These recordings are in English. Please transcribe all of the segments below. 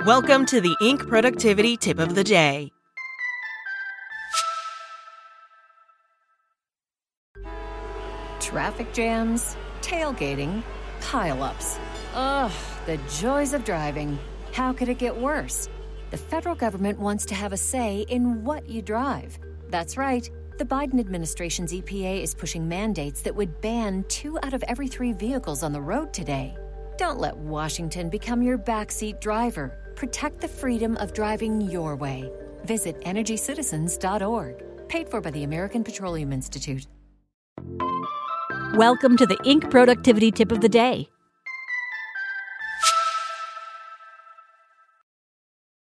Welcome to the Inc. Productivity Tip of the Day. Traffic jams, tailgating, pileups. Ugh, the joys of driving. How could it get worse? The federal government wants to have a say in what you drive. That's right. The Biden administration's EPA is pushing mandates that would ban two out of every three vehicles on the road today. Don't let Washington become your backseat driver. Protect the freedom of driving your way. Visit EnergyCitizens.org. Paid for by the American Petroleum Institute. Welcome to the Inc. Productivity Tip of the Day.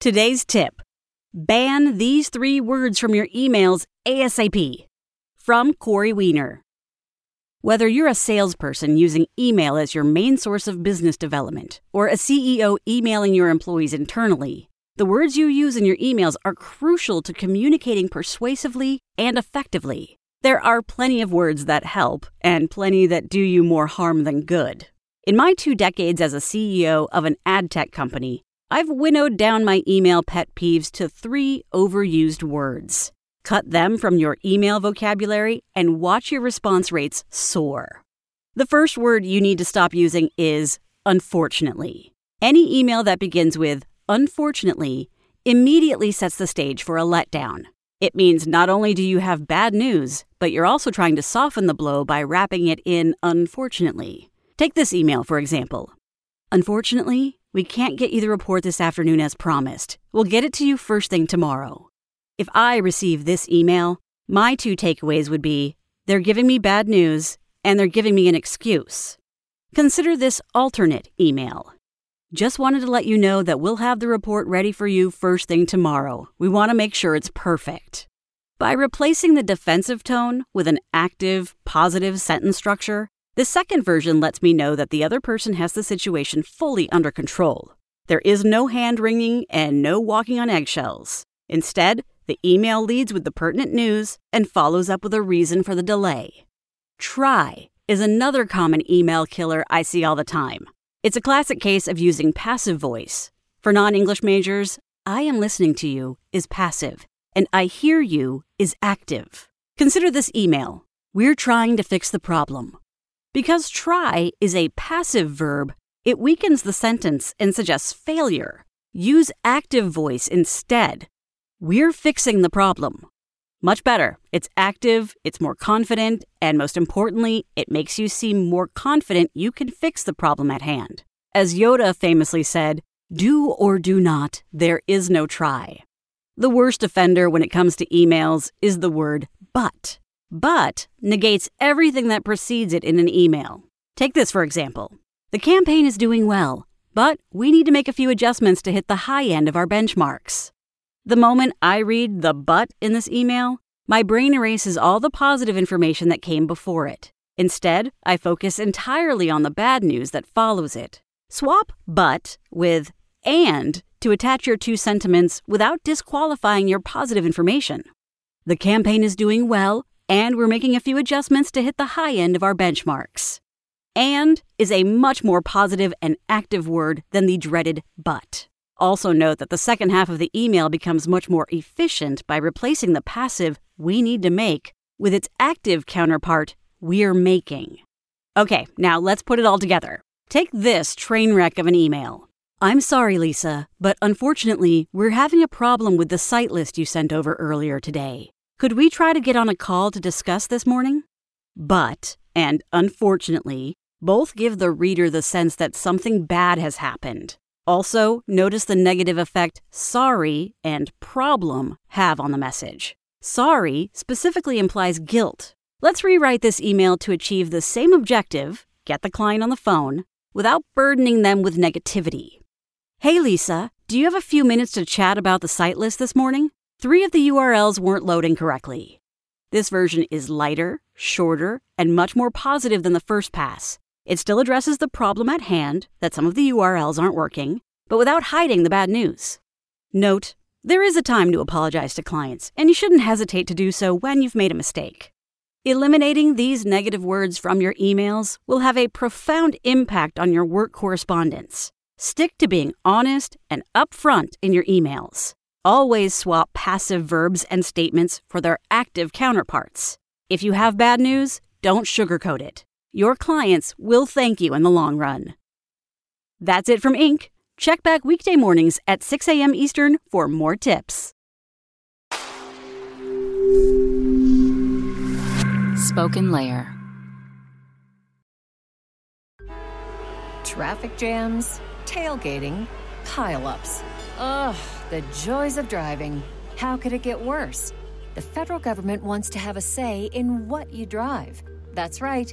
Today's tip Ban these three words from your emails ASAP. From Corey Weiner. Whether you're a salesperson using email as your main source of business development, or a CEO emailing your employees internally, the words you use in your emails are crucial to communicating persuasively and effectively. There are plenty of words that help, and plenty that do you more harm than good. In my two decades as a CEO of an ad tech company, I've winnowed down my email pet peeves to three overused words. Cut them from your email vocabulary and watch your response rates soar. The first word you need to stop using is unfortunately. Any email that begins with unfortunately immediately sets the stage for a letdown. It means not only do you have bad news, but you're also trying to soften the blow by wrapping it in unfortunately. Take this email, for example. Unfortunately, we can't get you the report this afternoon as promised. We'll get it to you first thing tomorrow. If I receive this email, my two takeaways would be they're giving me bad news and they're giving me an excuse. Consider this alternate email. Just wanted to let you know that we'll have the report ready for you first thing tomorrow. We want to make sure it's perfect. By replacing the defensive tone with an active, positive sentence structure, the second version lets me know that the other person has the situation fully under control. There is no hand wringing and no walking on eggshells. Instead, the email leads with the pertinent news and follows up with a reason for the delay. Try is another common email killer I see all the time. It's a classic case of using passive voice. For non English majors, I am listening to you is passive, and I hear you is active. Consider this email We're trying to fix the problem. Because try is a passive verb, it weakens the sentence and suggests failure. Use active voice instead. We're fixing the problem. Much better. It's active, it's more confident, and most importantly, it makes you seem more confident you can fix the problem at hand. As Yoda famously said, do or do not, there is no try. The worst offender when it comes to emails is the word but. But negates everything that precedes it in an email. Take this for example. The campaign is doing well, but we need to make a few adjustments to hit the high end of our benchmarks. The moment I read the but in this email, my brain erases all the positive information that came before it. Instead, I focus entirely on the bad news that follows it. Swap but with and to attach your two sentiments without disqualifying your positive information. The campaign is doing well, and we're making a few adjustments to hit the high end of our benchmarks. And is a much more positive and active word than the dreaded but. Also, note that the second half of the email becomes much more efficient by replacing the passive we need to make with its active counterpart we're making. Okay, now let's put it all together. Take this train wreck of an email. I'm sorry, Lisa, but unfortunately, we're having a problem with the site list you sent over earlier today. Could we try to get on a call to discuss this morning? But, and unfortunately, both give the reader the sense that something bad has happened. Also, notice the negative effect sorry and problem have on the message. Sorry specifically implies guilt. Let's rewrite this email to achieve the same objective get the client on the phone without burdening them with negativity. Hey, Lisa, do you have a few minutes to chat about the site list this morning? Three of the URLs weren't loading correctly. This version is lighter, shorter, and much more positive than the first pass. It still addresses the problem at hand that some of the URLs aren't working, but without hiding the bad news. Note, there is a time to apologize to clients, and you shouldn't hesitate to do so when you've made a mistake. Eliminating these negative words from your emails will have a profound impact on your work correspondence. Stick to being honest and upfront in your emails. Always swap passive verbs and statements for their active counterparts. If you have bad news, don't sugarcoat it. Your clients will thank you in the long run. That's it from Inc. Check back weekday mornings at 6 a.m. Eastern for more tips. Spoken Layer. Traffic jams, tailgating, pileups. Ugh, the joys of driving. How could it get worse? The federal government wants to have a say in what you drive. That's right.